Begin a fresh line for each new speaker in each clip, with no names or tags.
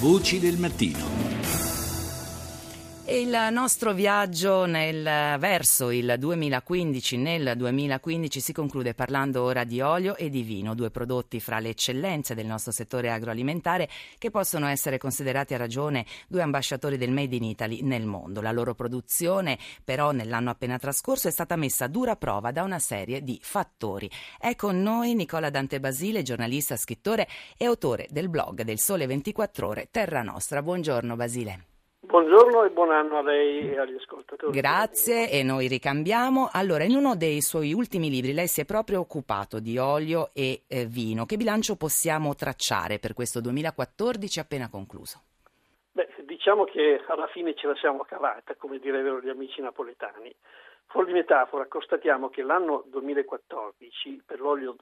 Voci del mattino.
Il nostro viaggio nel, verso il 2015, nel 2015 si conclude parlando ora di olio e di vino, due prodotti fra le eccellenze del nostro settore agroalimentare che possono essere considerati a ragione due ambasciatori del Made in Italy nel mondo. La loro produzione però nell'anno appena trascorso è stata messa a dura prova da una serie di fattori. È con noi Nicola Dante Basile, giornalista, scrittore e autore del blog del Sole 24 Ore Terra Nostra. Buongiorno Basile.
Buongiorno e buon anno a lei e agli ascoltatori.
Grazie e noi ricambiamo. Allora, in uno dei suoi ultimi libri lei si è proprio occupato di olio e eh, vino. Che bilancio possiamo tracciare per questo 2014 appena concluso?
Beh, diciamo che alla fine ce la siamo cavata, come direbbero gli amici napoletani. Fuori metafora, constatiamo che l'anno 2014 per l'olio,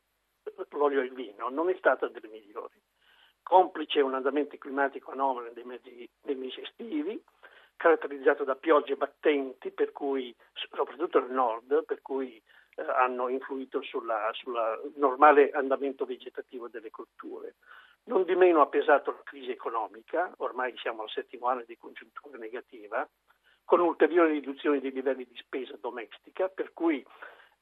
l'olio e il vino non è stato delle migliori complice un andamento climatico anomalo nei mesi, nei mesi estivi, caratterizzato da piogge battenti, per cui, soprattutto nel nord, per cui eh, hanno influito sul normale andamento vegetativo delle colture. Non di meno ha pesato la crisi economica, ormai siamo al settimo anno di congiuntura negativa, con ulteriori riduzioni dei livelli di spesa domestica, per cui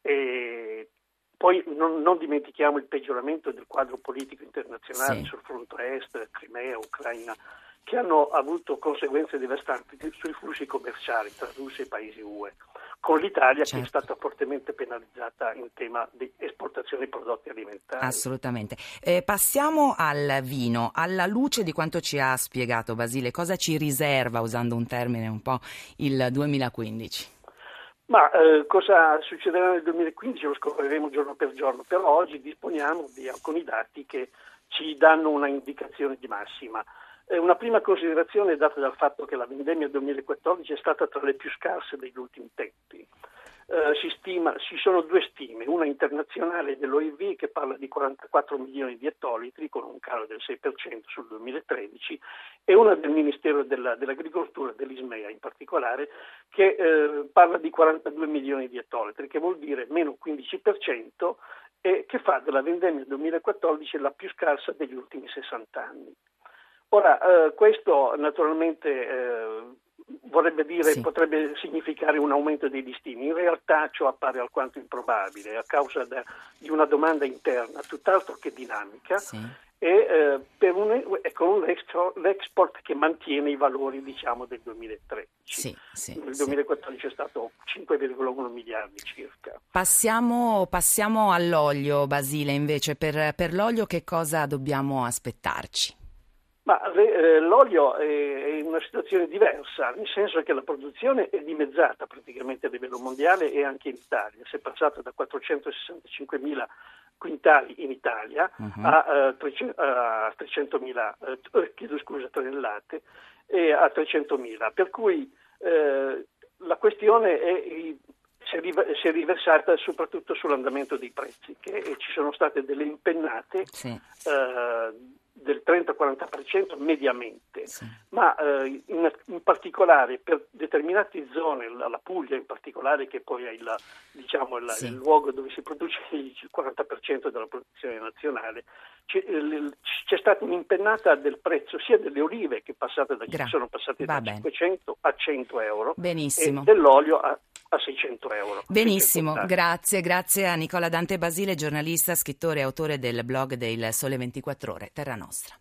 eh, poi non, non, dimentichiamo il peggioramento del quadro politico internazionale sì. sul fronte est, Crimea, Ucraina, che hanno avuto conseguenze devastanti sui flussi commerciali tra Russia e paesi UE, con l'Italia certo. che è certo. stata fortemente penalizzata in tema di esportazione di prodotti alimentari.
Assolutamente. Eh, passiamo al vino. Alla luce di quanto ci ha spiegato Basile, cosa ci riserva, usando un termine un po' il 2015?
Ma eh, cosa succederà nel 2015 lo scopriremo giorno per giorno, però oggi disponiamo di alcuni dati che ci danno una indicazione di massima. Eh, una prima considerazione è data dal fatto che la vendemmia 2014 è stata tra le più scarse degli ultimi tempi eh, si, stima, ci sono due stime, una internazionale dell'OIV che parla di 44 milioni di ettolitri con un calo del 6% sul 2013 e una del Ministero della, dell'Agricoltura, dell'Ismea in particolare, che eh, parla di 42 milioni di ettolitri, che vuol dire meno 15% e che fa della vendemmia 2014 la più scarsa degli ultimi 60 anni. Ora, eh, questo naturalmente eh, vorrebbe dire, sì. potrebbe significare un aumento dei listini. In realtà ciò appare alquanto improbabile a causa de, di una domanda interna tutt'altro che dinamica sì. e, eh, un, con l'export, l'export, che mantiene i valori diciamo, del 2013. Sì, Nel 2014 è stato 5,1 miliardi circa.
Passiamo, passiamo all'olio, Basile, invece. Per, per l'olio che cosa dobbiamo aspettarci?
Ma eh, l'olio è in una situazione diversa, nel senso che la produzione è dimezzata praticamente a livello mondiale e anche in Italia. Si è passata da 465 mila quintali in Italia uh-huh. a, uh, 300, a 300.000, uh, chiedo scusa, tonnellate e a 300.000. Per cui eh, la questione è, si, è, si è riversata soprattutto sull'andamento dei prezzi, che ci sono state delle impennate sì. uh, del 30-40% mediamente, sì. ma eh, in, in, particolare per determinate zone, la, la, Puglia in particolare, che poi è il, diciamo, il, sì. il luogo dove si produce il 40% della produzione nazionale, c'è, c'è, stata un'impennata del prezzo sia delle olive che passate da, sono passate da 500 a 100 euro
Benissimo.
e dell'olio a a 600 euro.
Benissimo, grazie, grazie a Nicola Dante Basile, giornalista, scrittore e autore del blog del Sole 24 Ore, Terra Nostra.